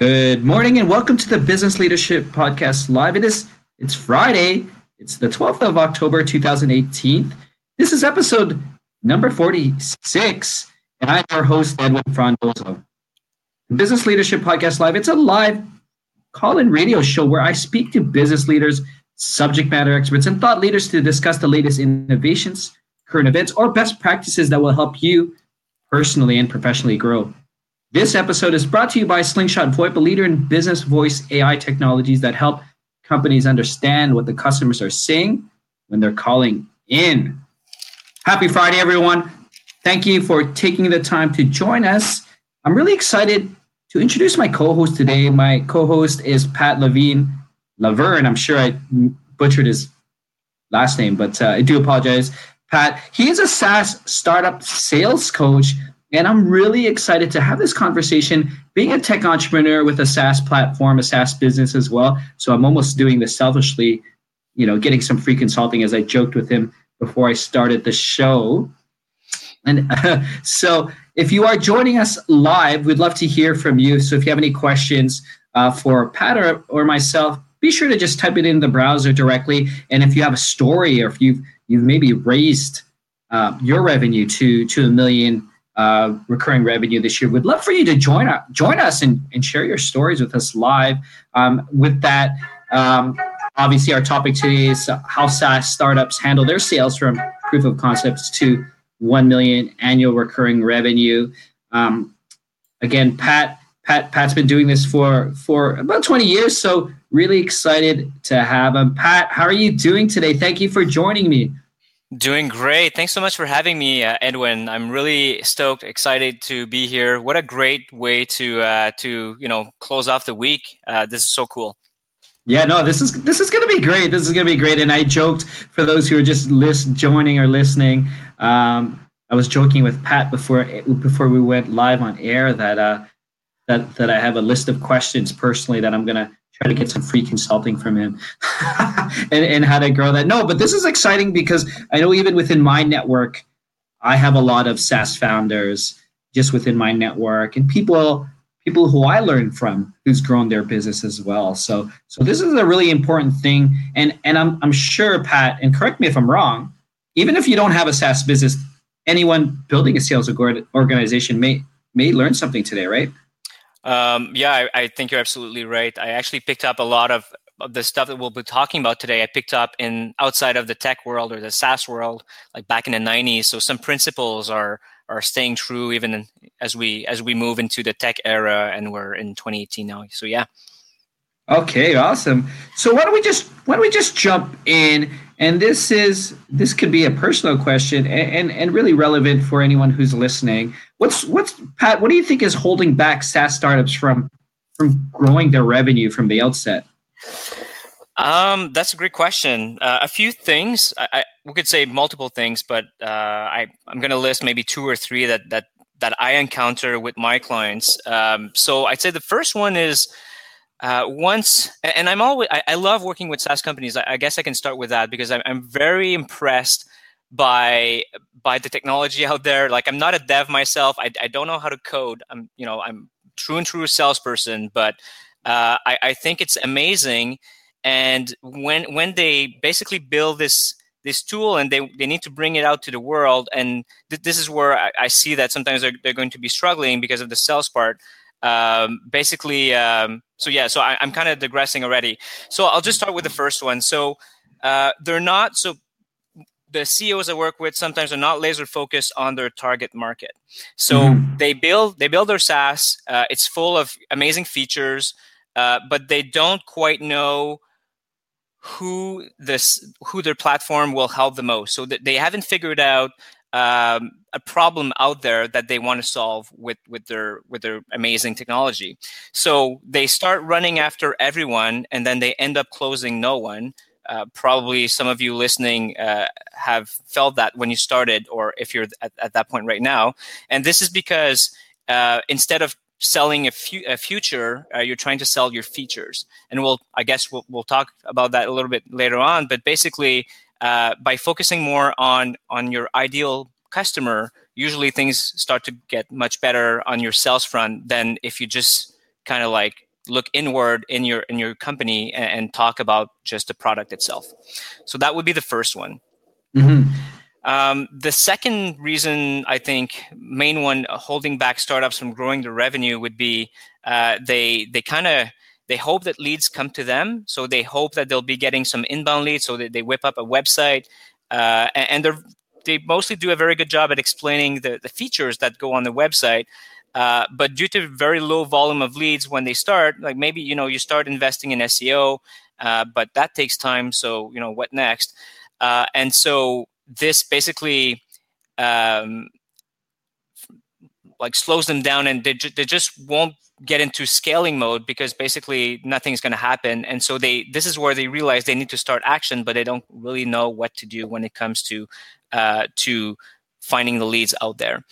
Good morning and welcome to the Business Leadership Podcast Live. It is it's Friday. It's the 12th of October 2018. This is episode number 46, and I'm your host, Edwin Frondozo. Business Leadership Podcast Live, it's a live call-in radio show where I speak to business leaders, subject matter experts, and thought leaders to discuss the latest innovations, current events, or best practices that will help you personally and professionally grow. This episode is brought to you by Slingshot VoIP, a leader in business voice AI technologies that help companies understand what the customers are saying when they're calling in. Happy Friday, everyone. Thank you for taking the time to join us. I'm really excited to introduce my co host today. My co host is Pat Levine Laverne. I'm sure I butchered his last name, but uh, I do apologize. Pat, he is a SaaS startup sales coach and I'm really excited to have this conversation, being a tech entrepreneur with a SaaS platform, a SaaS business as well. So I'm almost doing this selfishly, you know, getting some free consulting as I joked with him before I started the show. And uh, so if you are joining us live, we'd love to hear from you. So if you have any questions uh, for Pat or, or myself, be sure to just type it in the browser directly. And if you have a story or if you've, you've maybe raised uh, your revenue to, to a million uh, recurring revenue this year. We'd love for you to join us, join us and, and share your stories with us live. Um, with that, um, obviously, our topic today is how SaaS startups handle their sales from proof of concepts to 1 million annual recurring revenue. Um, again, Pat, Pat, Pat's been doing this for, for about 20 years. So really excited to have him. Pat, how are you doing today? Thank you for joining me. Doing great. Thanks so much for having me, uh, Edwin. I'm really stoked, excited to be here. What a great way to uh, to you know close off the week. Uh, this is so cool. Yeah, no, this is this is gonna be great. This is gonna be great. And I joked for those who are just list joining or listening. Um, I was joking with Pat before before we went live on air that uh, that that I have a list of questions personally that I'm gonna try to get some free consulting from him and, and how to grow that. No, but this is exciting because I know even within my network, I have a lot of SaaS founders just within my network and people people who I learned from who's grown their business as well. So so this is a really important thing. And and I'm I'm sure Pat, and correct me if I'm wrong, even if you don't have a SaaS business, anyone building a sales organization may may learn something today, right? Um, yeah, I, I, think you're absolutely right. I actually picked up a lot of, of the stuff that we'll be talking about today. I picked up in outside of the tech world or the SaaS world, like back in the '90s. So some principles are are staying true even as we as we move into the tech era, and we're in 2018 now. So yeah. Okay, awesome. So why don't we just why don't we just jump in? And this is this could be a personal question and, and, and really relevant for anyone who's listening. What's what's Pat? What do you think is holding back SaaS startups from from growing their revenue from the outset? Um, that's a great question. Uh, a few things. I, I, we could say multiple things, but uh, I I'm going to list maybe two or three that that that I encounter with my clients. Um, so I'd say the first one is uh, once, and I'm always I, I, love working with SaaS companies. I, I, guess I can start with that because I'm, I'm very impressed by by the technology out there. Like I'm not a dev myself. I, I don't know how to code. I'm you know I'm true and true salesperson, but uh, I, I think it's amazing. And when when they basically build this this tool and they, they need to bring it out to the world, and th- this is where I, I, see that sometimes they're, they're going to be struggling because of the sales part. Um, basically, um, so yeah, so I, am kind of digressing already. So I'll just start with the first one. So uh, they're not so the CEOs I work with sometimes are not laser focused on their target market. So mm-hmm. they build they build their SaaS. Uh, it's full of amazing features, uh, but they don't quite know who this who their platform will help the most. So that they haven't figured out um, a problem out there that they want to solve with with their with their amazing technology. So they start running after everyone, and then they end up closing no one uh, probably some of you listening uh, have felt that when you started, or if you're at, at that point right now. And this is because uh, instead of selling a, fu- a future, uh, you're trying to sell your features. And we'll, I guess, we'll, we'll talk about that a little bit later on. But basically, uh, by focusing more on on your ideal customer, usually things start to get much better on your sales front than if you just kind of like look inward in your in your company and, and, talk about just the product itself. So that would be the first one. Mm-hmm. Um, the second reason I think main one holding back startups from growing their revenue would be uh, they they kind of they hope that leads come to them. So they hope that they'll be getting some inbound leads. So they, whip up a website uh, and, and they mostly do a very good job at explaining the, the features that go on the website. Uh, but due to very low volume of leads when they start, like maybe you know you start investing in SEO, uh, but that takes time. So you know what next? Uh, and so this basically um, like slows them down, and they, ju- they just won't get into scaling mode because basically nothing's going to happen. And so they this is where they realize they need to start action, but they don't really know what to do when it comes to uh, to finding the leads out there.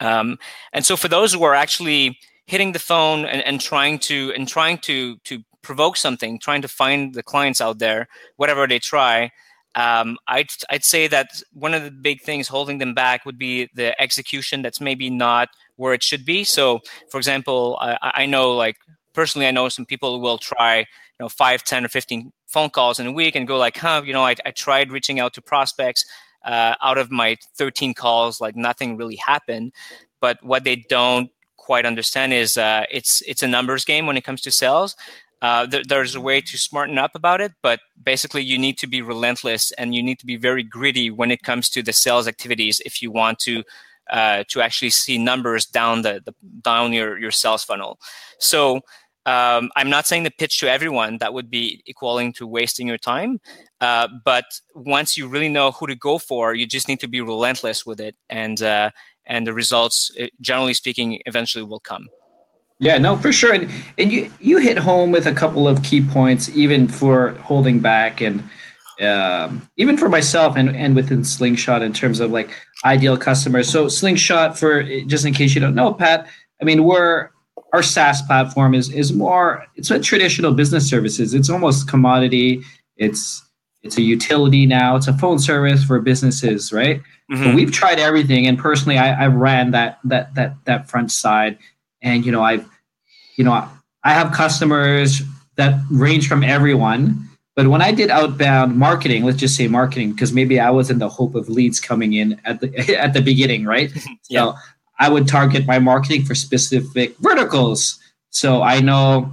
Um, and so for those who are actually hitting the phone and, and trying to and trying to to provoke something, trying to find the clients out there, whatever they try, um, I'd I'd say that one of the big things holding them back would be the execution that's maybe not where it should be. So, for example, I, I know like personally, I know some people will try you know five, ten, or fifteen phone calls in a week and go like, huh, you know, I, I tried reaching out to prospects uh, out of my 13 calls, like nothing really happened. But what they don't quite understand is uh, it's it's a numbers game when it comes to sales. Uh, th- there's a way to smarten up about it, but basically you need to be relentless and you need to be very gritty when it comes to the sales activities if you want to uh, to actually see numbers down the, the down your your sales funnel. So um, I'm not saying the pitch to everyone that would be equaling to wasting your time, uh, but once you really know who to go for, you just need to be relentless with it, and uh, and the results, uh, generally speaking, eventually will come. Yeah, no, for sure, and and you you hit home with a couple of key points, even for holding back and. Um, even for myself and, and within Slingshot in terms of like ideal customers. So Slingshot, for just in case you don't know, Pat, I mean we're our SaaS platform is is more it's a traditional business services. It's almost commodity. It's it's a utility now. It's a phone service for businesses, right? Mm-hmm. But we've tried everything, and personally, I, I ran that that that that front side, and you know I've you know I have customers that range from everyone. But when I did outbound marketing, let's just say marketing, because maybe I was in the hope of leads coming in at the at the beginning, right? yeah. So I would target my marketing for specific verticals. So I know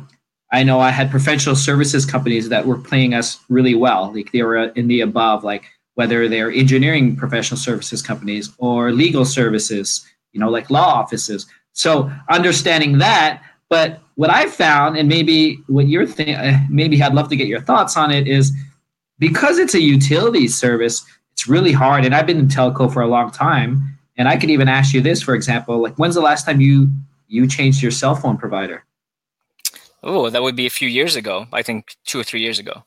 I know I had professional services companies that were playing us really well. Like they were in the above, like whether they're engineering professional services companies or legal services, you know, like law offices. So understanding that, but what I found, and maybe what you're thinking, uh, maybe I'd love to get your thoughts on it, is because it's a utility service, it's really hard. And I've been in telco for a long time and I could even ask you this, for example, like when's the last time you you changed your cell phone provider? Oh, that would be a few years ago. I think two or three years ago.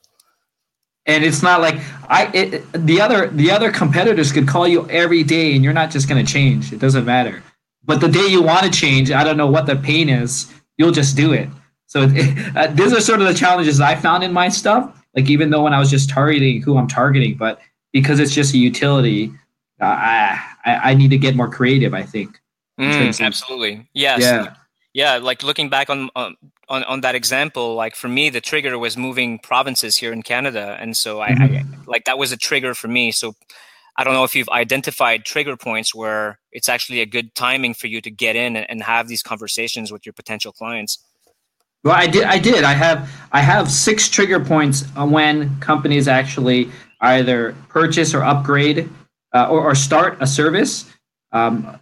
And it's not like I it, the other the other competitors could call you every day, and you're not just going to change. It doesn't matter. But the day you want to change, I don't know what the pain is. You'll just do it. So it, uh, these are sort of the challenges I found in my stuff. Like even though when I was just targeting who I'm targeting, but because it's just a utility, uh, I, I need to get more creative. I think. Mm, absolutely. Yes. Yeah. Yeah. Like looking back on, on on that example, like for me, the trigger was moving provinces here in Canada, and so I, mm-hmm. I like that was a trigger for me. So I don't know if you've identified trigger points where it's actually a good timing for you to get in and have these conversations with your potential clients. Well, I did. I did. I have. I have six trigger points when companies actually either purchase or upgrade uh, or, or, start a service. Um,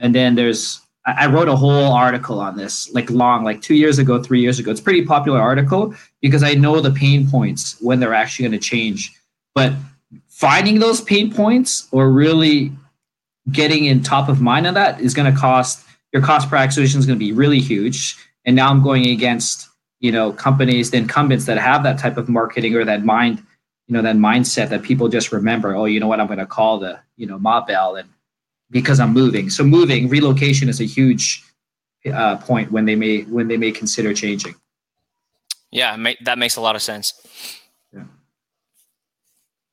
and then there's, I wrote a whole article on this, like long, like two years ago, three years ago. It's a pretty popular article because I know the pain points when they're actually going to change. But finding those pain points or really getting in top of mind on that is going to cost your cost per acquisition is going to be really huge. And now I'm going against you know companies, the incumbents that have that type of marketing or that mind you know that mindset that people just remember oh you know what? I'm going to call the you know Ma Bell and because i'm moving. So moving relocation is a huge uh, point when they may when they may consider changing. Yeah that makes a lot of sense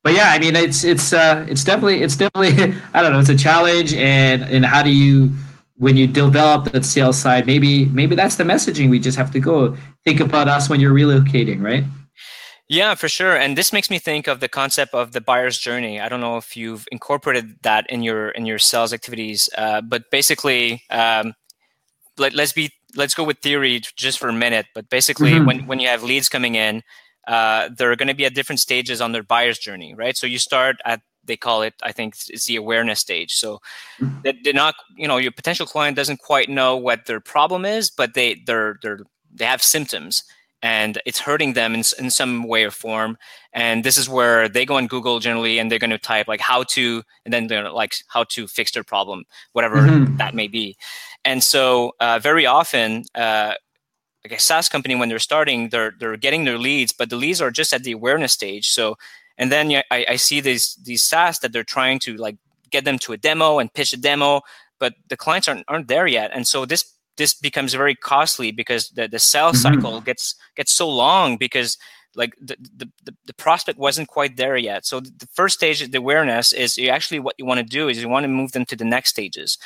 but yeah, I mean, it's it's uh, it's definitely it's definitely I don't know, it's a challenge, and and how do you when you develop that sales side, maybe maybe that's the messaging we just have to go think about us when you're relocating, right? Yeah, for sure. And this makes me think of the concept of the buyer's journey. I don't know if you've incorporated that in your in your sales activities, uh, but basically, um, let, let's be let's go with theory just for a minute. But basically, mm-hmm. when when you have leads coming in, uh, they're going to be at different stages on their buyer's journey, right? So you start at they call it i think it's the awareness stage so mm-hmm. they're not you know your potential client doesn't quite know what their problem is but they they're they're they have symptoms and it's hurting them in, in some way or form and this is where they go on google generally and they're going to type like how to and then they're like how to fix their problem whatever mm-hmm. that may be and so uh, very often uh, like a saas company when they're starting they're they're getting their leads but the leads are just at the awareness stage. So and then I, I see these these saas that they're trying to like get them to a demo and pitch a demo but the clients aren't, aren't there yet. And so this this becomes very costly because the, the sales mm-hmm. cycle gets gets so long because like the, the, the, prospect wasn't quite there yet. So the first stage of the awareness is you actually what you want to do is you want to move them to the next stages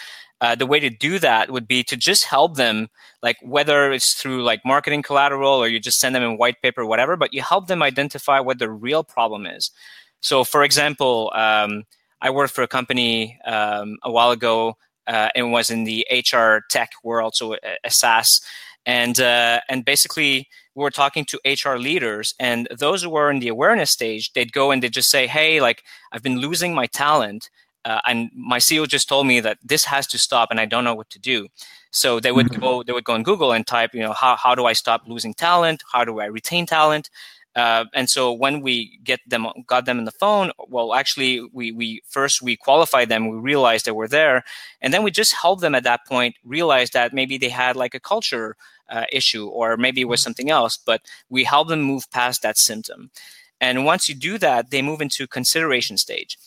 uh, the way to do that would be to just help them like whether it's through like marketing collateral or you just send them in white paper whatever but you help them identify what the real problem is so for example um, i worked for a company um, a while ago uh, and was in the HR tech world, so a, a SaaS, and uh, and basically we were talking to HR leaders, and those who were in the awareness stage, they'd go and they'd just say, "Hey, like I've been losing my talent." Uh, and my CEO just told me that this has to stop, and I don't know what to do. So they would mm-hmm. go, they would go on Google and type, you know, how, how do I stop losing talent? How do I retain talent? Uh, and so when we get them got them in the phone well actually we we first we qualified them we realized they were there and then we just help them at that point realize that maybe they had like a culture uh, issue or maybe it was something else but we help them move past that symptom and once you do that they move into consideration stage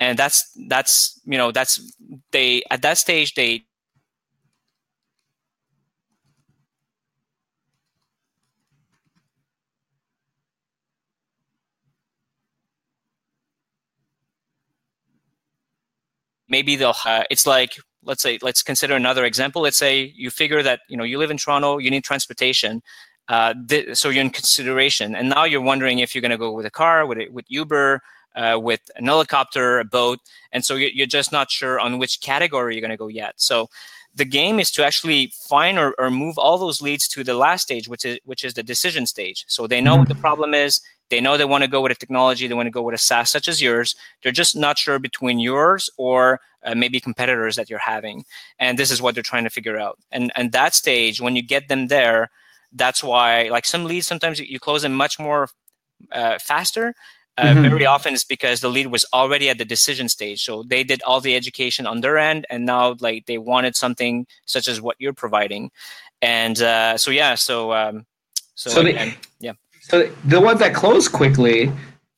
and that's that's you know that's they at that stage they maybe they'll uh, it's like let's say let's consider another example. Let's say you figure that you know you live in toronto you need transportation uh, th- so you're in consideration. And now you're wondering if you're going to go with a car with, with uber uh, with an helicopter a boat and so you're just not sure on which category you're going to go yet so the game is to actually find or, or move all those leads to the last stage which is which is the decision stage so they know what the problem is they know they want to go with a technology, they want to go with a SaaS such as yours. They're just not sure between yours or uh, maybe competitors that you're having. And this is what they're trying to figure out. And and that stage, when you get them there, that's why like some leads sometimes you, you close them much more uh, faster. Uh, mm-hmm. Very often it's because the lead was already at the decision stage, so they did all the education on their end, and now like they wanted something such as what you're providing, and uh, so yeah, so um, so, so they, yeah. So the ones that close quickly,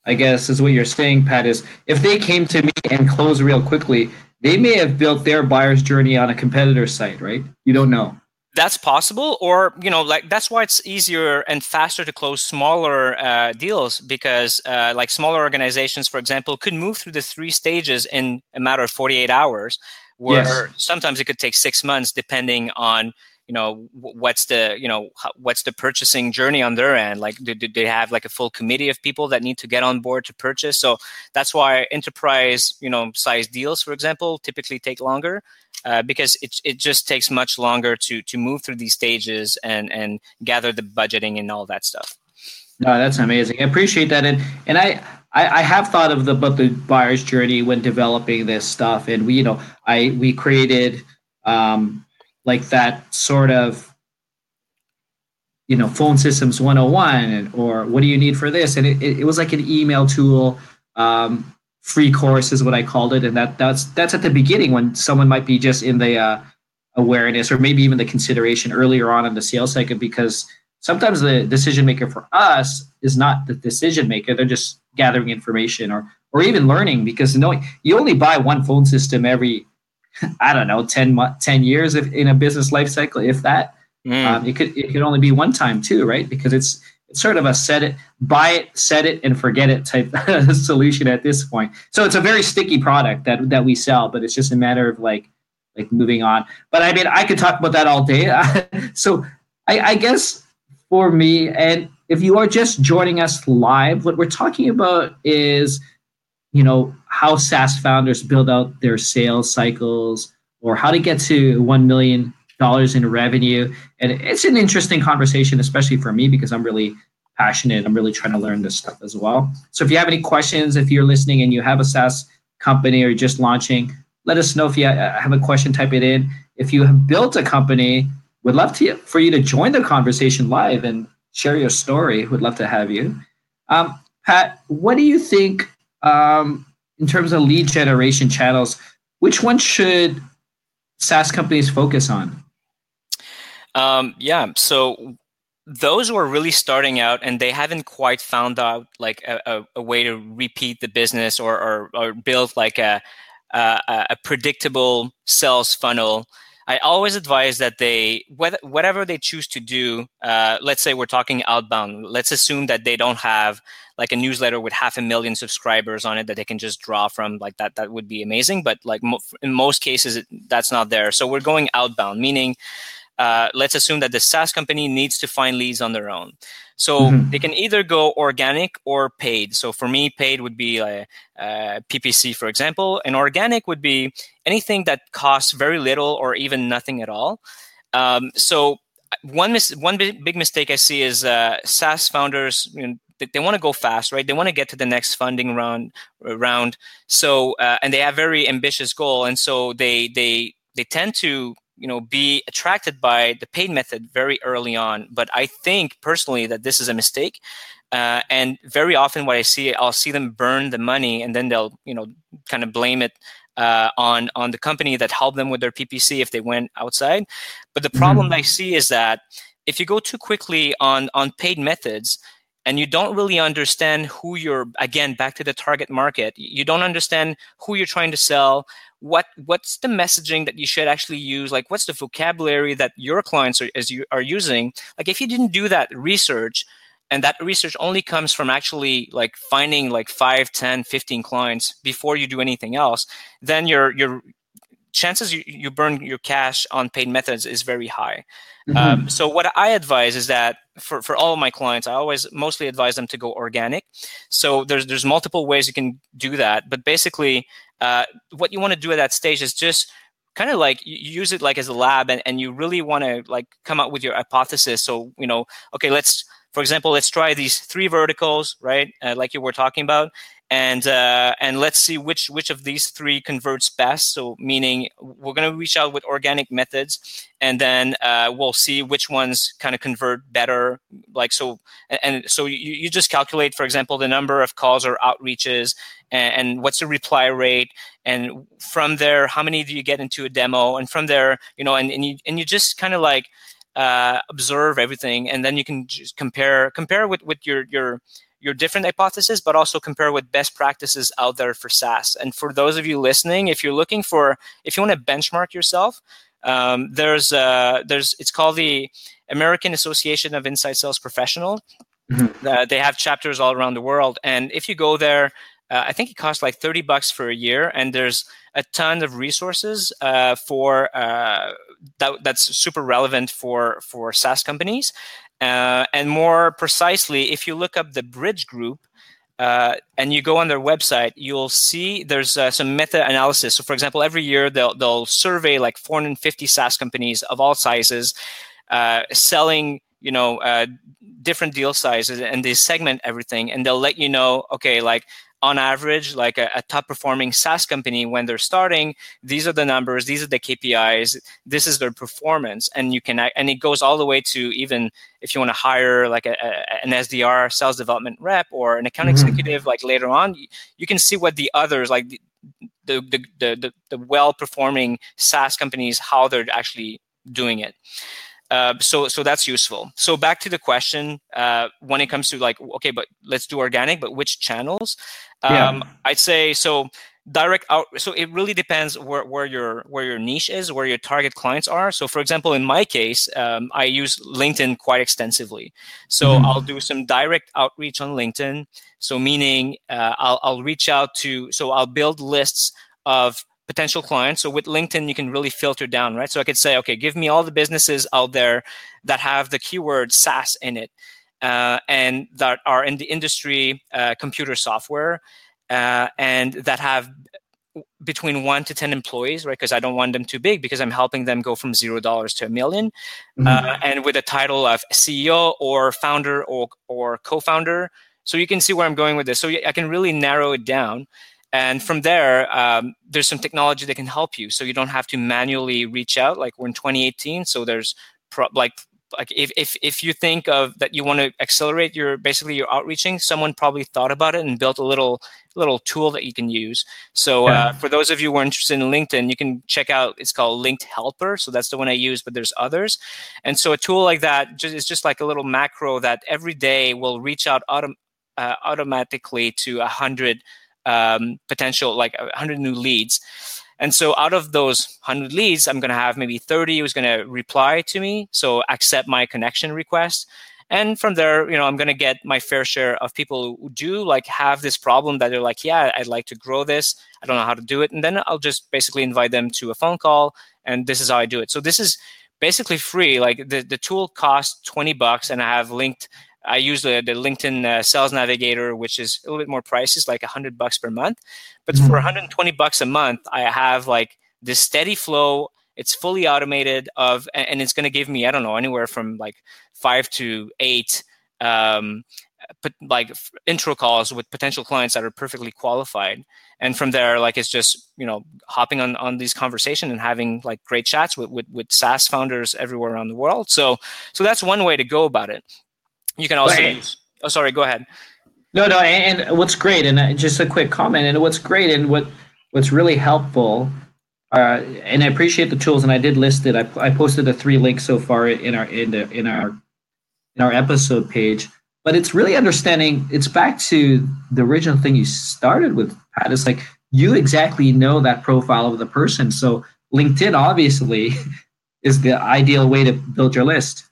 I guess, is what you're saying, Pat. Is if they came to me and closed real quickly, they may have built their buyer's journey on a competitor site, right? You don't know. That's possible, or you know, like that's why it's easier and faster to close smaller uh, deals because, uh, like smaller organizations, for example, could move through the three stages in a matter of 48 hours, where yes. sometimes it could take six months, depending on you know what's the you know what's the purchasing journey on their end? Like do, do, they have like a full committee of people that need to get on board to purchase? So that's why enterprise you know size deals for example typically take longer uh, because it, it just takes much longer to to move through these stages and and gather the budgeting and all that stuff. No that's amazing. I appreciate that. And and i I, I have thought of the but the buyer's journey when developing this stuff, and we, you know, I we created um, like that sort of you know phone systems 101 or what do you need for this? And it, it was like an email tool um, free course is what i called it. And that that's that's at the beginning when someone might be just in the uh, awareness or maybe even the consideration earlier on in the sales cycle because sometimes the decision maker for us is not the decision maker. They're just gathering information or or even learning because knowing you only buy one phone system every I don't know, 10, 10 years if, in a business life cycle, if that. Mm. Um, it could it could only be one time too, right? Because it's it's sort of a set it, buy it, set it, and forget it type solution at this point. So it's a very sticky product that that we sell, but it's just a matter of like like moving on. But I mean, I could talk about that all day. so I, I guess for me, and if you are just joining us live, what we're talking about is, you know, how SaaS founders build out their sales cycles or how to get to $1 million in revenue. And it's an interesting conversation, especially for me, because I'm really passionate. I'm really trying to learn this stuff as well. So if you have any questions, if you're listening and you have a SaaS company or you're just launching, let us know if you have a question, type it in. If you have built a company, would love to for you to join the conversation live and share your story. Would love to have you. Um, Pat, what do you think um, in terms of lead generation channels? Which one should SaaS companies focus on? Um, yeah, so those who are really starting out and they haven't quite found out like a, a, a way to repeat the business or, or, or build like a, a, a predictable sales funnel I always advise that they, whatever they choose to do, uh, let's say we're talking outbound, let's assume that they don't have like a newsletter with half a million subscribers on it that they can just draw from like that, that would be amazing. But like mo- in most cases, it, that's not there. So we're going outbound, meaning uh, let's assume that the SaaS company needs to find leads on their own. So mm-hmm. they can either go organic or paid. So for me, paid would be a, a PPC, for example, and organic would be anything that costs very little or even nothing at all. Um, so one mis- one big, big mistake I see is uh, SaaS founders. You know, they, they want to go fast, right? They want to get to the next funding round. Round. So uh, and they have very ambitious goal, and so they they they tend to you know be attracted by the paid method very early on but i think personally that this is a mistake uh, and very often what i see i'll see them burn the money and then they'll you know kind of blame it uh, on on the company that helped them with their ppc if they went outside but the problem mm-hmm. i see is that if you go too quickly on on paid methods and you don't really understand who you're again back to the target market you don't understand who you're trying to sell what what's the messaging that you should actually use like what's the vocabulary that your clients are, as you are using? Like if you didn't do that research and that research only comes from actually like finding like 5 10 15 clients before you do anything else then your your chances you, you burn your cash on paid methods is very high. Mm-hmm. um, so what i advise is that for, for all of my clients i always mostly advise them to go organic. So there's there's multiple ways you can do that but basically uh, what you want to do at that stage is just kind of like use it like as a lab and, and you really want to like come up with your hypothesis. So you know okay let's for example let's try these three verticals right uh, like you were talking about and uh, and let's see which which of these three converts best. So meaning we're going to reach out with organic methods, and then uh, we'll see which ones kind of convert better. Like so, and, so you, you just calculate, for example, the number of calls or outreaches, and, and what's the reply rate, and from there, how many do you get into a demo, and from there, you know, and, and you and you just kind of like uh, observe everything, and then you can just compare compare with with your your your different hypotheses, but also compare with best practices out there for SaaS. And for those of you listening, if you're looking for, if you want to benchmark yourself, um, there's uh, there's it's called the American Association of Inside Sales Professional. Mm-hmm. Uh, they have chapters all around the world, and if you go there, uh, I think it costs like thirty bucks for a year, and there's a ton of resources uh, for uh, that, that's super relevant for for SaaS companies. Uh, and more precisely, if you look up the Bridge Group uh, and you go on their website, you'll see there's uh, some meta analysis. So, for example, every year they'll, they'll survey like 450 SaaS companies of all sizes uh, selling you know uh, different deal sizes and they segment everything and they'll let you know okay like on average, like a, a, top performing SaaS company, when they're starting, these are the numbers, these are the KPIs, this is their performance, and you can and it goes all the way to even if you want to hire like a, a, an SDR, sales development rep, or an account mm-hmm. executive, like later on, you, can see what the others like the the the, the, the well performing SaaS companies how they're actually doing it. Uh, so so that's useful. So back to the question, uh, when it comes to like, okay, but let's do organic, but which channels? Um, yeah. I'd say so. direct out so it really depends where, where your where your niche is where your target clients are so for example in my case um, i use linkedin quite extensively so mm-hmm. i'll do some direct outreach on linkedin so meaning uh, I'll, I'll reach out to so i'll build lists of potential clients so with linkedin you can really filter down right so i could say okay give me all the businesses out there that have the keyword saas in it uh, and that are in the industry uh, computer software uh, and that have between one to 10 employees, right? Because I don't want them too big because I'm helping them go from zero dollars to a 1000000 mm-hmm. uh, and with a title of CEO or founder or, or co founder. So you can see where I'm going with this. So I can really narrow it down. And from there, um, there's some technology that can help you. So you don't have to manually reach out like we're in 2018. So there's pro- like like if, if if you think of that you want to accelerate your basically your outreaching someone probably thought about it and built a little little tool that you can use. So yeah. uh, for those of you who are interested in linkedin you can check out it's called linked helper. So that's the one i use but there's others. And so a tool like that just, is just like a little macro that every day will reach out autom- uh, automatically to a hundred um, potential like a hundred new leads and so out of those 100 leads, I'm going to have maybe 30 who's going to reply to me. So accept my connection request. And from there, you know, I'm going to get my fair share of people who do like have this problem that they're like, yeah, I'd like to grow this. I don't know how to do it. And then I'll just basically invite them to a phone call. And this is how I do it. So this is basically free. Like the, the tool costs 20 bucks and I have linked I use the, the LinkedIn uh, Sales Navigator, which is a little bit more pricey, it's like 100 bucks per month. But mm-hmm. for 120 bucks a month, I have like this steady flow. It's fully automated of, and it's going to give me I don't know anywhere from like five to eight, um, put like intro calls with potential clients that are perfectly qualified. And from there, like it's just you know hopping on on these conversations and having like great chats with with, with SaaS founders everywhere around the world. So so that's one way to go about it. You can also but, use. Oh, sorry. Go ahead. No, no. And, and what's great, and uh, just a quick comment, and what's great, and what what's really helpful, uh, and I appreciate the tools, and I did list it. I, I posted the three links so far in our in the in our in our episode page. But it's really understanding. It's back to the original thing you started with, Pat. It's like you exactly know that profile of the person. So LinkedIn obviously is the ideal way to build your list.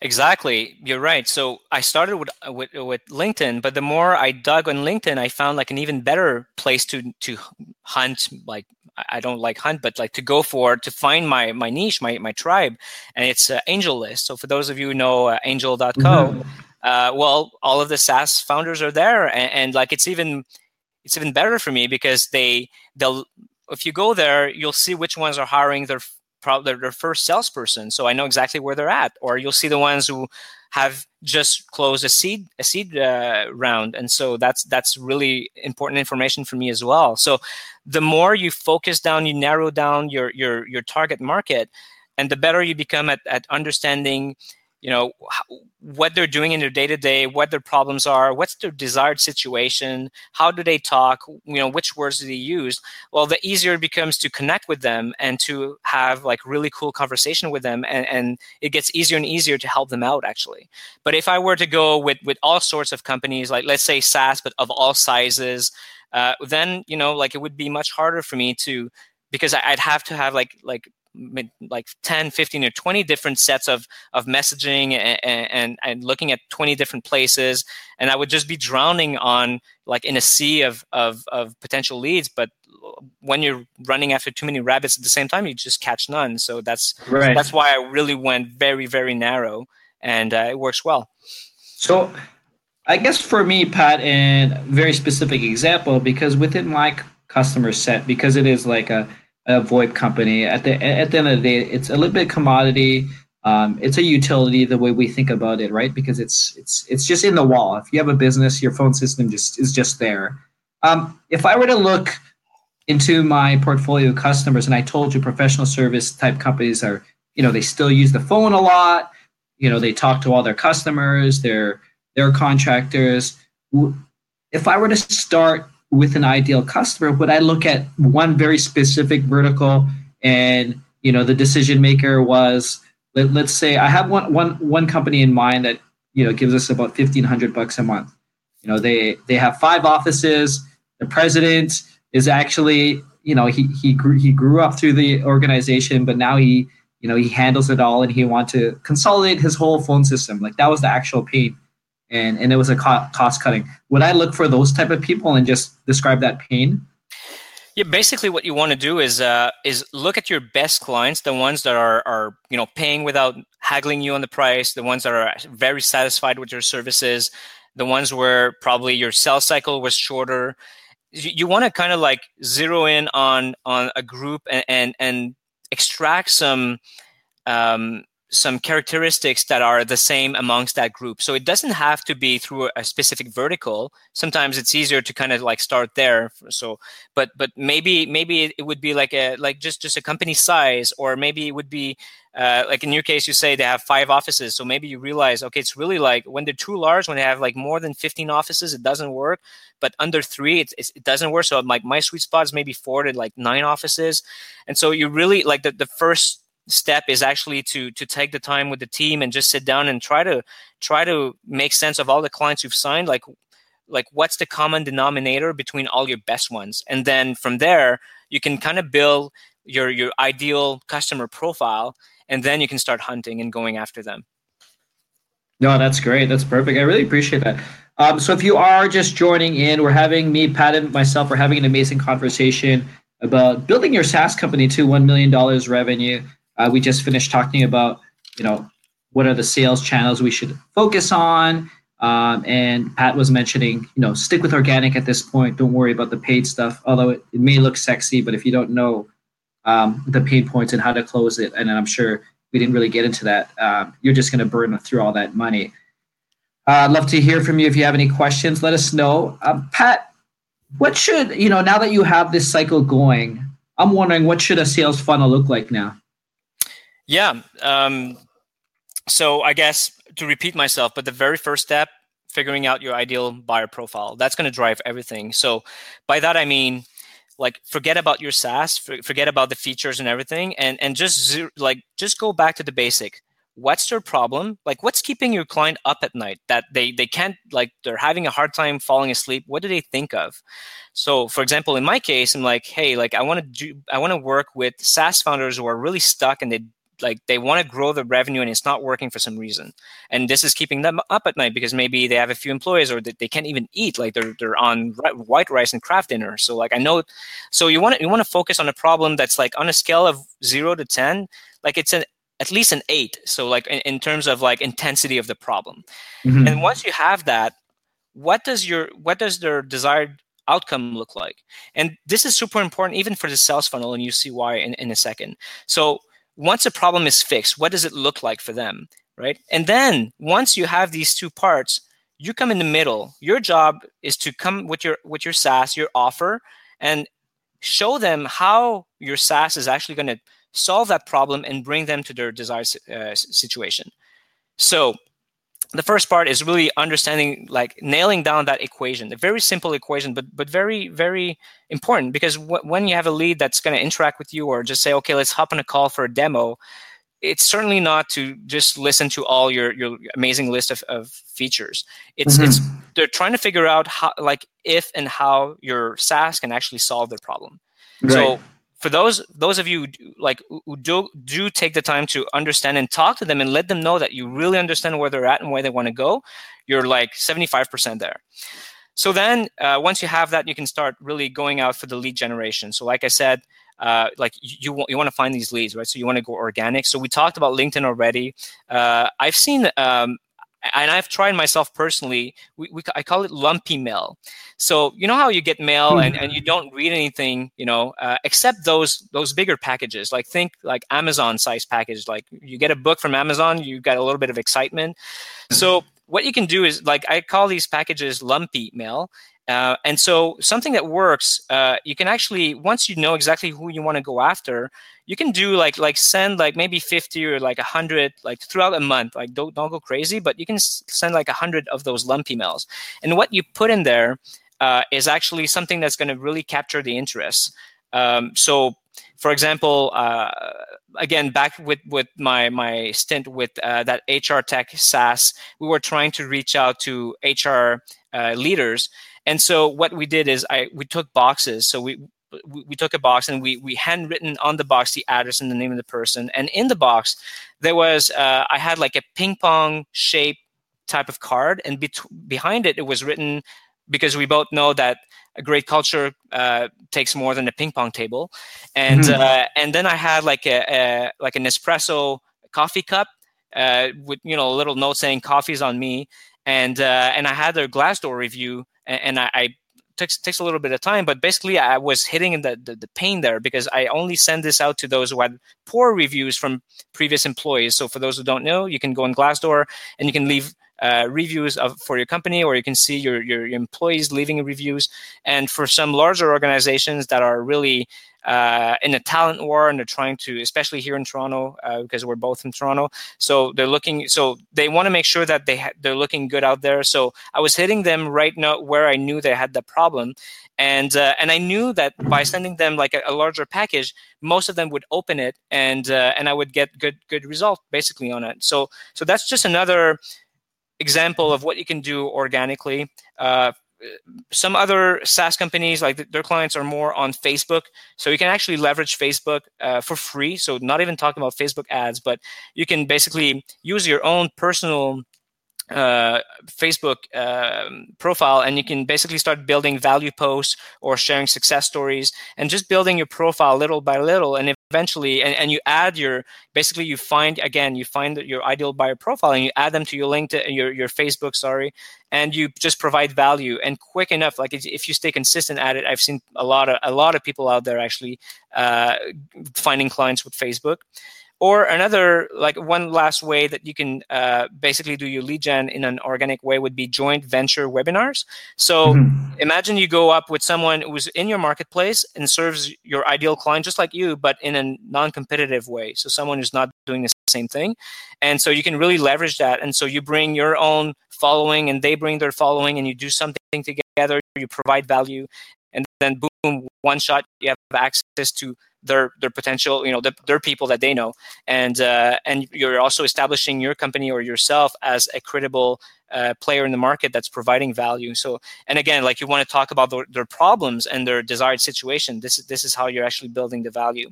Exactly, you're right. So I started with, with with LinkedIn, but the more I dug on LinkedIn, I found like an even better place to to hunt. Like I don't like hunt, but like to go for to find my my niche, my my tribe, and it's uh, AngelList. So for those of you who know uh, Angel.co, mm-hmm. uh, well, all of the SaaS founders are there, and, and like it's even it's even better for me because they they'll if you go there, you'll see which ones are hiring their probably their first salesperson, so I know exactly where they're at. Or you'll see the ones who have just closed a seed a seed uh, round, and so that's that's really important information for me as well. So the more you focus down, you narrow down your your your target market, and the better you become at at understanding you know what they're doing in their day to day what their problems are what's their desired situation how do they talk you know which words do they use? Well the easier it becomes to connect with them and to have like really cool conversation with them and, and it gets easier and easier to help them out actually. But if i were to go with with all sorts of companies like let's say saas but of all sizes uh, then you know like it would be much harder for me to because I'd have to have like like like 10 15 or 20 different sets of of messaging and, and, and looking at 20 different places. And i would just be drowning on like in a sea of of of potential leads but when you're running after too many rabbits at the same time you just catch none. So that's right. that's why i really went very very narrow and uh, it works well. So i guess for me pat and very specific example because within my customer set because it is like a a VoIP company. At the at the end of the day, it's a little bit commodity. Um, it's a utility the way we think about it, right? Because it's it's it's just in the wall. If you have a business, your phone system just is just there. Um, if I were to look into my portfolio of customers, and I told you professional service type companies are, you know, they still use the phone a lot. You know, they talk to all their customers, their their contractors. If I were to start with an ideal customer would i look at one very specific vertical and you know the decision maker was let, let's say i have one one one company in mind that you know gives us about 1500 bucks a month. You know they they have five offices. The president is actually you know he he grew he grew up through the organization, but now he you know he handles it all and he want to consolidate his whole phone system. Like that was the actual pain, and and it was a cost cutting. Would I look for those type of people and just describe that pain? Yeah, basically, what you want to do is uh, is look at your best clients, the ones that are are you know paying without haggling you on the price, the ones that are very satisfied with your services, the ones where probably your sales cycle was shorter. You, you want to kind of like zero in on on a group and and, and extract some um, some characteristics that are the same amongst that group. So it doesn't have to be through a specific vertical. Sometimes it's easier to kind of like start there. So, but but maybe maybe it would be like a like just just a company size, or maybe it would be uh, like in your case, you say they have five offices. So maybe you realize, okay, it's really like when they're too large, when they have like more than 15 offices, it doesn't work. But under three, it, it doesn't work. So like my sweet spot is maybe four to like nine offices. And so you really like the, the first step is actually to to take the time with the team and just sit down and try to try to make sense of all the clients you've signed. Like like what's the common denominator between all your best ones? And then from there you can kind of build your your ideal customer profile and then you can start hunting and going after them. No that's great. That's perfect. I really appreciate that. Um, so if you are just joining in we're having me pat and myself we're having an amazing conversation about building your saas company to $1 million revenue uh, we just finished talking about, you know, what are the sales channels we should focus on. Um, and Pat was mentioning, you know, stick with organic at this point. Don't worry about the paid stuff, although it, it may look sexy, but if you don't know um, the pain points and how to close it, and I'm sure we didn't really get into that, um, you're just going to burn through all that money. Uh, I'd love to hear from you. If you have any questions, let us know. Um, Pat, what should, you know, now that you have this cycle going, I'm wondering what should a sales funnel look like now? Yeah. Um, so I guess to repeat myself, but the very first step, figuring out your ideal buyer profile, that's going to drive everything. So by that I mean, like forget about your SaaS, forget about the features and everything, and and just like just go back to the basic. What's their problem? Like, what's keeping your client up at night? That they they can't like they're having a hard time falling asleep. What do they think of? So, for example, in my case, I'm like, hey, like I want to do I want to work with SaaS founders who are really stuck and they like they want to grow the revenue and it's not working for some reason. And this is keeping them up at night because maybe they have a few employees or they can't even eat like they're, they're on white rice and Kraft Dinner. So like i know so you want to you want to focus on a problem that's like on a scale of 0 to 10 like it's an at least an 8 so like in, in terms of like intensity of the problem. Mm-hmm. and once you have that what does your what does their desired outcome look like? And this is super important even for the sales funnel and you see why in, in a second. So once a problem is fixed, what does it look like for them? Right. And then once you have these two parts, you come in the middle. Your job is to come with your with your SaaS, your offer, and show them how your SaaS is actually going to solve that problem and bring them to their desired uh, situation. So the first part is really understanding like nailing down that equation a very simple equation but but very very important because w- when you have a lead that's going to interact with you or just say okay let's hop on a call for a demo it's certainly not to just listen to all your your amazing list of, of features it's mm-hmm. it's they're trying to figure out how like if and how your saas can actually solve their problem right. so for those those of you like who do do take the time to understand and talk to them and let them know that you really understand where they're at and where they want to go, you're like 75% there. So then uh, once you have that, you can start really going out for the lead generation. So like I said, uh, like you, you, you want to find these leads, right? So you want to go organic. So we talked about LinkedIn already. Uh, I've seen um, and I've tried myself personally. We, we, I call it lumpy mail. So you know how you get mail and, and you don't read anything, you know, uh, except those those bigger packages. Like think like Amazon size package. Like you get a book from Amazon, you got a little bit of excitement. So what you can do is like I call these packages lumpy mail, uh, and so something that works, uh, you can actually once you know exactly who you want to go after, you can do like like send like maybe 50 or like 100 like throughout a month. Like don't don't go crazy, but you can send like 100 of those lump emails. And what you put in there uh, is actually something that's going to really capture the interest. Um, so for example, uh, again, back with, with my, my stint with uh, that HR tech SaaS, we were trying to reach out to HR uh, leaders And so what we did is I we took boxes. So we we, took a box and we we handwritten on the box the address and the name of the person. And in the box, there was uh, I had like a ping pong shape type of card, and be- behind it it was written because we both know that a great culture uh, takes more than a ping pong table, and mm-hmm. uh, and then I had like a, a like an espresso coffee cup uh, with you know a little note saying "coffee's on me," and uh, and I had their Glassdoor review, and, and I, I takes takes a little bit of time, but basically I was hitting the, the, the pain there because I only send this out to those who had poor reviews from previous employees. So for those who don't know, you can go on Glassdoor and you can leave uh, reviews of for your company, or you can see your, your, your employees leaving reviews. And for some larger organizations that are really uh, in a talent war, and they're trying to, especially here in Toronto, uh, because we're both in Toronto. So they're looking, so they want to make sure that they ha- they're looking good out there. So I was hitting them right now where I knew they had the problem, and uh, and I knew that by sending them like a, a, larger package, most of them would open it, and uh, and I would get good good result basically on it. So so that's just another example of what you can do organically. Uh, some other SaaS companies, like their clients, are more on Facebook, so you can actually leverage Facebook uh, for free. So not even talking about Facebook ads, but you can basically use your own personal uh, Facebook uh, profile, and you can basically start building value posts or sharing success stories, and just building your profile little by little, and eventually, and, and you add your basically you find again you find your ideal buyer profile, and you add them to your LinkedIn, your your Facebook, sorry, and you just provide value and quick enough. Like if you stay consistent at it, I've seen a lot of a lot of people out there actually uh, finding clients with Facebook. Or another, like one last way that you can uh, basically do your lead gen in an organic way would be joint venture webinars. So mm-hmm. imagine you go up with someone who's in your marketplace and serves your ideal client just like you, but in a non competitive way. So someone who's not doing the same thing. And so you can really leverage that. And so you bring your own following and they bring their following and you do something together, you provide value. And then boom, one shot, you have access to their their potential you know the, their people that they know. And uh, and you're also establishing your company or yourself as a credible uh, player in the market that's providing value. So and again like you want to talk about the, their problems and their desired situation. This is this is how you're actually building the value.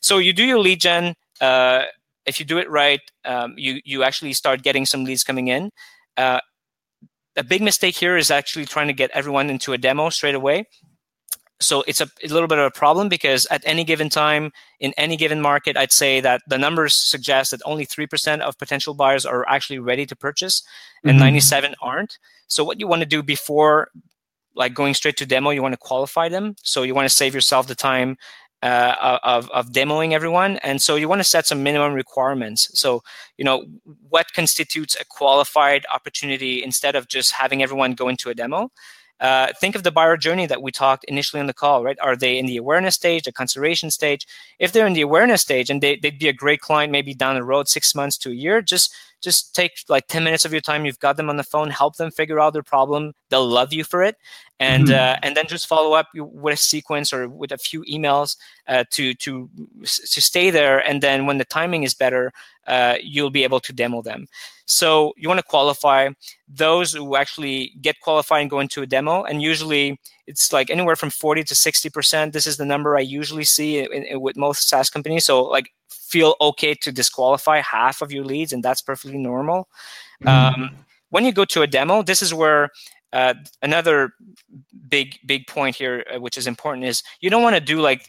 So you do your lead gen uh, if you do it right um, you you actually start getting some leads coming in. Uh, a big mistake here is actually trying to get everyone into a demo straight away so it's a, a, little bit of a problem because at any given time in any given market i'd say that the numbers suggest that only 3% of potential buyers are actually ready to purchase and mm-hmm. 97 aren't. So what you want to do before like going straight to demo you want to qualify them. So you want to save yourself the time uh, of, of demoing everyone. And so you want to set some minimum requirements. So you know what constitutes a qualified opportunity instead of just having everyone go into a demo uh, think of the buyer journey that we talked initially in the call, right? Are they in the awareness stage, the consideration stage? If they're in the awareness stage and they, they'd be a great client maybe down the road, six months to a year, just just take like 10 minutes of your time you've got them on the phone help them figure out their problem they'll love you for it. And mm-hmm. uh, and then just follow up with a sequence or with a few emails uh, to to to stay there. And then when the timing is better uh, you'll be able to demo them. So you want to qualify those who actually get qualified and go into a demo. And usually it's like anywhere from 40 to 60 percent. This is the number i usually see in, in, with most saas companies. So like feel okay to disqualify half of your leads and that's perfectly normal mm-hmm. um, when you go to a demo this is where uh, another big big point here, uh, which is important, is you don't want to do like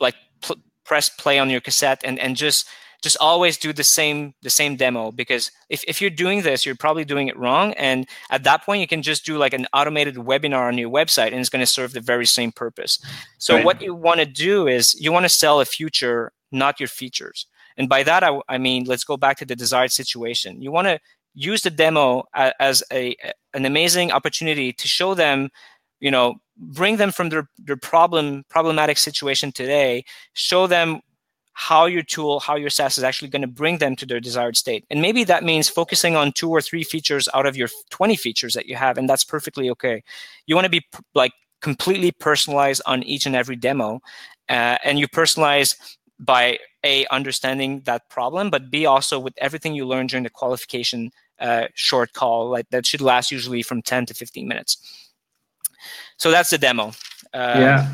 like pl- press play on your cassette and and just just always do the same the same demo because if, if you're doing this you're probably doing it wrong and at that point you can just do like an automated webinar on your website and it's going to serve the very same purpose so right. what you want to do is you want to sell a future not your features. And by that I, I mean let's go back to the desired situation. You want to use the demo as a an amazing opportunity to show them you know bring them from their, their problem problematic situation today show them how your tool how your saas is actually going to bring them to their desired state. And maybe that means focusing on two or three features out of your 20 features that you have and that's perfectly okay. You want to be like completely personalized on each and every demo uh, and you personalize by a understanding that problem but b also with everything you learned during the qualification uh, short call like that should last usually from 10 to 15 minutes So that's the demo. Uh, yeah,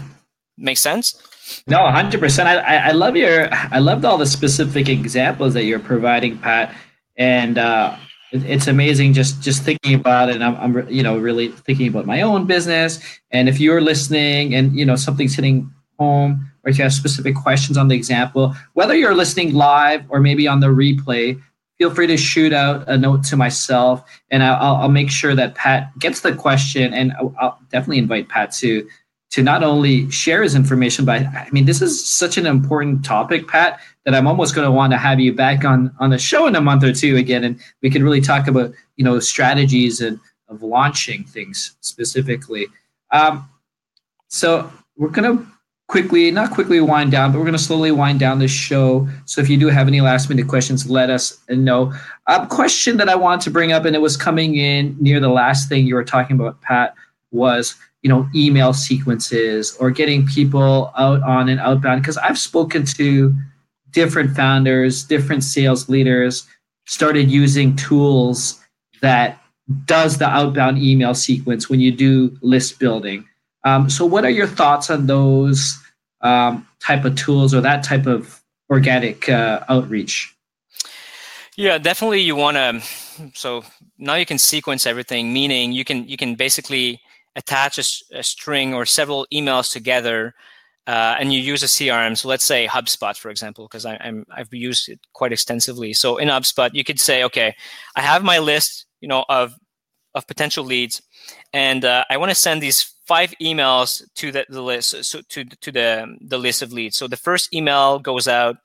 makes sense. No, hundred percent. I I love your I loved all the specific examples that you're providing, Pat, and uh, it's amazing just just thinking about it. And I'm, I'm you know really thinking about my own business. And if you're listening, and you know something's hitting home, or if you have specific questions on the example, whether you're listening live or maybe on the replay, feel free to shoot out a note to myself, and I'll, I'll make sure that Pat gets the question, and I'll, definitely invite Pat to to not only share his information, but I mean, this is such an important topic, Pat, that I'm almost going to want to have you back on on the show in a month or two again, and we can really talk about you know strategies and of launching things specifically. Um, so we're going to quickly, not quickly wind down, but we're going to slowly wind down this show. So if you do have any last minute questions, let us know. A question that I want to bring up, and it was coming in near the last thing you were talking about, Pat, was you know email sequences or getting people out on an outbound because i've spoken to different founders different sales leaders started using tools that does the outbound email sequence when you do list building um, so what are your thoughts on those um, type of tools or that type of organic uh, outreach yeah definitely you want to so now you can sequence everything meaning you can you can basically attach a, a string or several emails together uh, and you use a CRM. So let's say HubSpot, for example, because I'm I've used it quite extensively. So in HubSpot, you could say, okay, I have my list, you know, of of potential leads, and uh, I want to send these five emails to the, the list, so to to the the list of leads. So the first email goes out,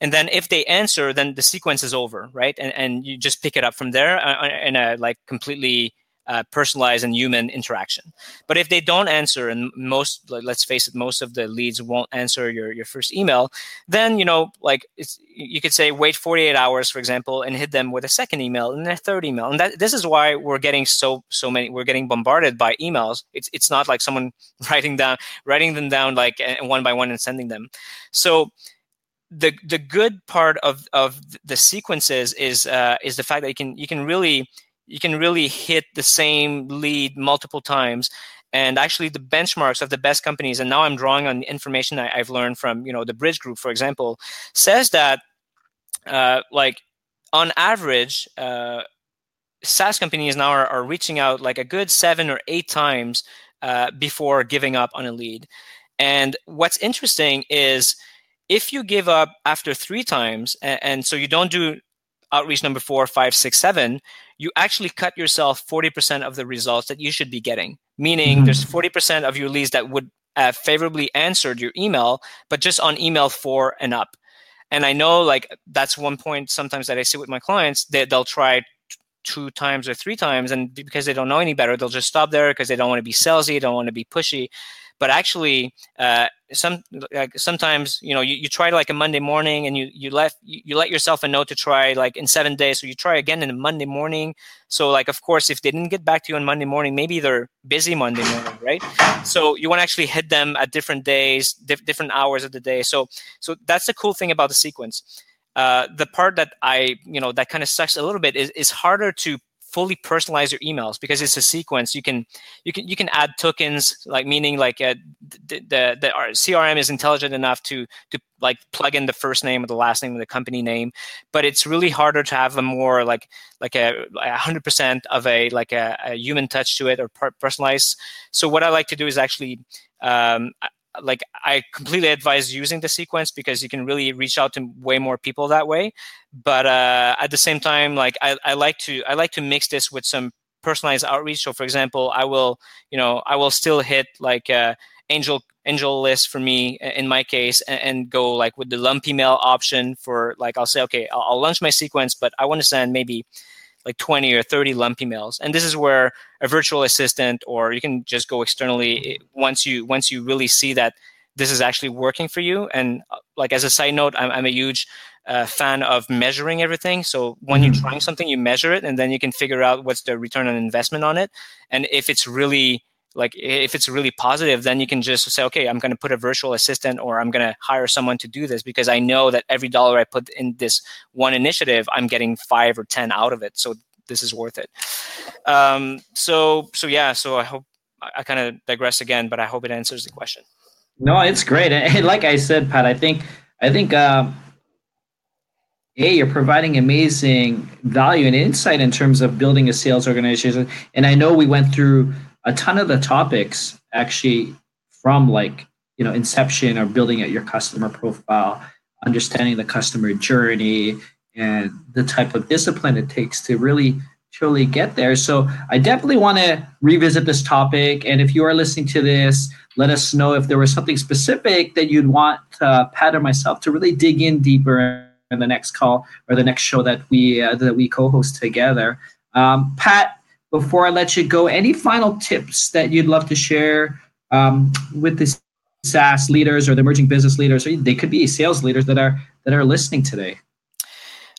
and then if they answer, then the sequence is over, right? And and you just pick it up from there uh, uh, in a like completely uh, personalized and human interaction. But if they don't answer, and most, let's face it, most of the leads won't answer your, your first email, then, you know, like you could say wait 48 hours, for example, and hit them with a second email and a third email. And that, this is why we're getting so, so many, we're getting bombarded by emails. It's, it's not like someone writing down, writing them down like one by one and sending them. So, the the good part of of the sequences is uh, is the fact that you can you can really you can really hit the same lead multiple times. And actually the benchmarks of the best companies and now i'm drawing on the information I, have learned from you know the bridge group for example says that uh, like on average uh, saas companies now are, are, reaching out like a good seven or eight times uh, before giving up on a lead. And what's interesting is if you give up after three times and, and so you don't do outreach number four, five, six, seven, you actually cut yourself 40% of the results that you should be getting. Meaning mm-hmm. there's 40% of your leads that would have favorably answered your email, but just on email four and up. And I know like that's one point sometimes that I see with my clients, they, they'll try two times or three times and because they don't know any better they'll just stop there because they don't want to be salesy they don't want to be pushy but actually uh, some like sometimes you know you, you try like a monday morning and you you let you let yourself a note to try like in seven days so you try again in a monday morning. So like of course if they didn't get back to you on monday morning maybe they're busy monday morning right? So you want to actually hit them at different days diff- different hours of the day. So so that's the cool thing about the sequence. Uh, the part that I, you know, that kind of sucks a little bit is, is harder to fully personalize your emails because it's a sequence. You can you can you can add tokens like meaning like uh, the, the the crm is intelligent enough to to like plug in the first name or the last name of the company name but it's really harder to have a more like like a, a 100% of a like a, a, human touch to it or personalized so what i like to do is actually um, like I completely advise using the sequence because you can really reach out to way more people that way. But uh, at the same time, like I, I like to I like to mix this with some personalized outreach. So for example, I will you know I will still hit like uh, angel AngelList for me in my case and, and, go like with the lump email option for like I'll say okay I'll, I'll launch my sequence, but I want to send maybe like 20 or 30 lump emails and this is where a virtual assistant or you can just go externally once you once you really see that this is actually working for you. And uh, like as a side note i'm, I'm a huge uh, fan of measuring everything. So when mm-hmm. you're trying something you measure it and then you can figure out what's the return on investment on it. And if it's really like if it's really positive then you can just say okay i'm going to put a virtual assistant or i'm going to hire someone to do this because i know that every dollar i put in this one initiative i'm getting five or ten out of it so this is worth it um, so so yeah so i hope I kind of digress again, but I hope it answers the question. No, it's great. And like I said, Pat, I think I think um, a you're providing amazing value and insight in terms of building a sales organization. And I know we went through a ton of the topics actually from like you know inception or building out your customer profile, understanding the customer journey, and the type of discipline it takes to really truly get there. So I definitely want to revisit this topic. And if you are listening to this, let us know if there was something specific that you'd want uh, Pat or myself to really dig in deeper in the next call or the next show that we uh, that we co-host together. Um, Pat, before I let you go, any final tips that you'd love to share um, with the SaaS leaders or the emerging business leaders, or they could be sales leaders that are that are listening today?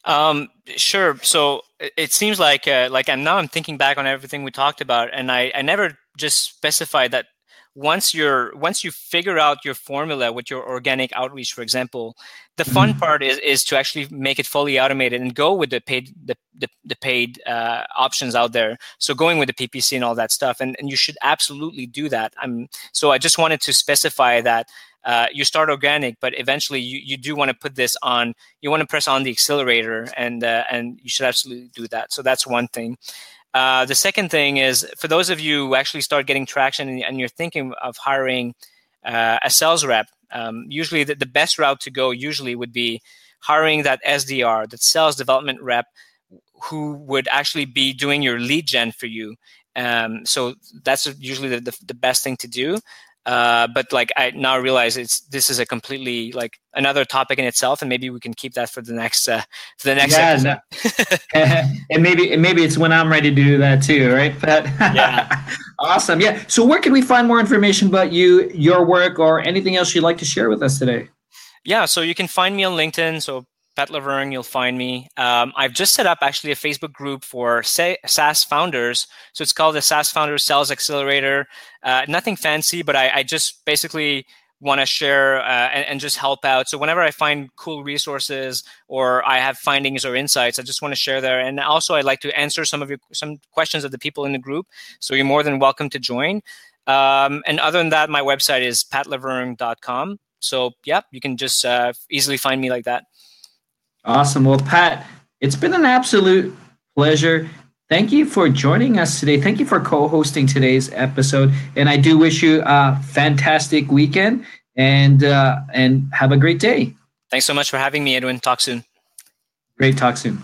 Um, sure. So it seems like uh, like I'm now I'm thinking back on everything we talked about, and I I never just specified that once you're once you figure out your formula with your organic outreach for example the fun mm-hmm. part is is to actually make it fully automated and go with the paid the, the, the paid uh, options out there so going with the ppc and all that stuff and, and you should absolutely do that i'm so i just wanted to specify that uh, you start organic, but eventually you, you do want to put this on. You want to press on the accelerator, and uh, and you should absolutely do that. So that's one thing. Uh, the second thing is for those of you who actually start getting traction and, and you're thinking of hiring uh, a sales rep, um, usually the, the, best route to go usually would be hiring that SDR, that sales development rep, who would actually be doing your lead gen for you. Um, so that's usually the, the, the, best thing to do. Uh, but like I now realize it's this is a completely like another topic in itself, and maybe we can keep that for the next uh, for the next yeah. No. and maybe and maybe it's when I'm ready to do that too, right? But yeah, awesome. Yeah. So where can we find more information about you, your work, or anything else you'd like to share with us today? Yeah, so you can find me on LinkedIn. So Pat Lavigne, you'll find me. Um, I've just set up actually a Facebook group for SaaS founders. So it's called the SaaS Founders Sales Accelerator. Uh, nothing fancy, but I, I just basically want to share uh, and, and, just help out. So whenever I find cool resources or I have findings or insights, I just want to share there. And also, I'd like to answer some of your some questions of the people in the group. So you're more than welcome to join. Um, and other than that, my website is patlavigne.com. So yeah, you can just uh, easily find me like that. Awesome. Well, Pat, it's been an absolute pleasure. Thank you for joining us today. Thank you for co hosting today's episode. And I do wish you a fantastic weekend and, uh, and have a great day. Thanks so much for having me, Edwin. Talk soon. Great. Talk soon.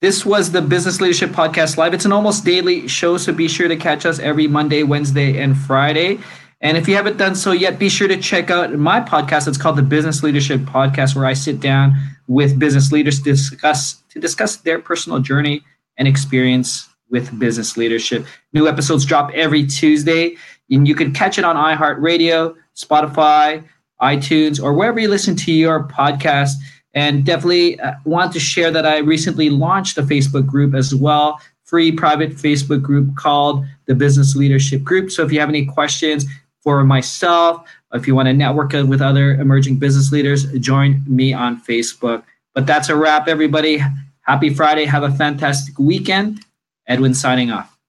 This was the Business Leadership Podcast Live. It's an almost daily show, so be sure to catch us every Monday, Wednesday, and Friday. And if you haven't done so yet, be sure to check out my podcast. It's called the Business Leadership Podcast, where I sit down with business leaders to discuss to discuss their personal journey and experience with business leadership. New episodes drop every Tuesday, and you can catch it on iHeartRadio, Spotify, iTunes, or wherever you listen to your podcast. And definitely uh, want to share that I recently launched a Facebook group as well, free private Facebook group called the Business Leadership Group. So if you have any questions, for myself. If you want to network with other emerging business leaders, join me on Facebook. But that's a wrap, everybody. Happy Friday. Have a fantastic weekend. Edwin signing off.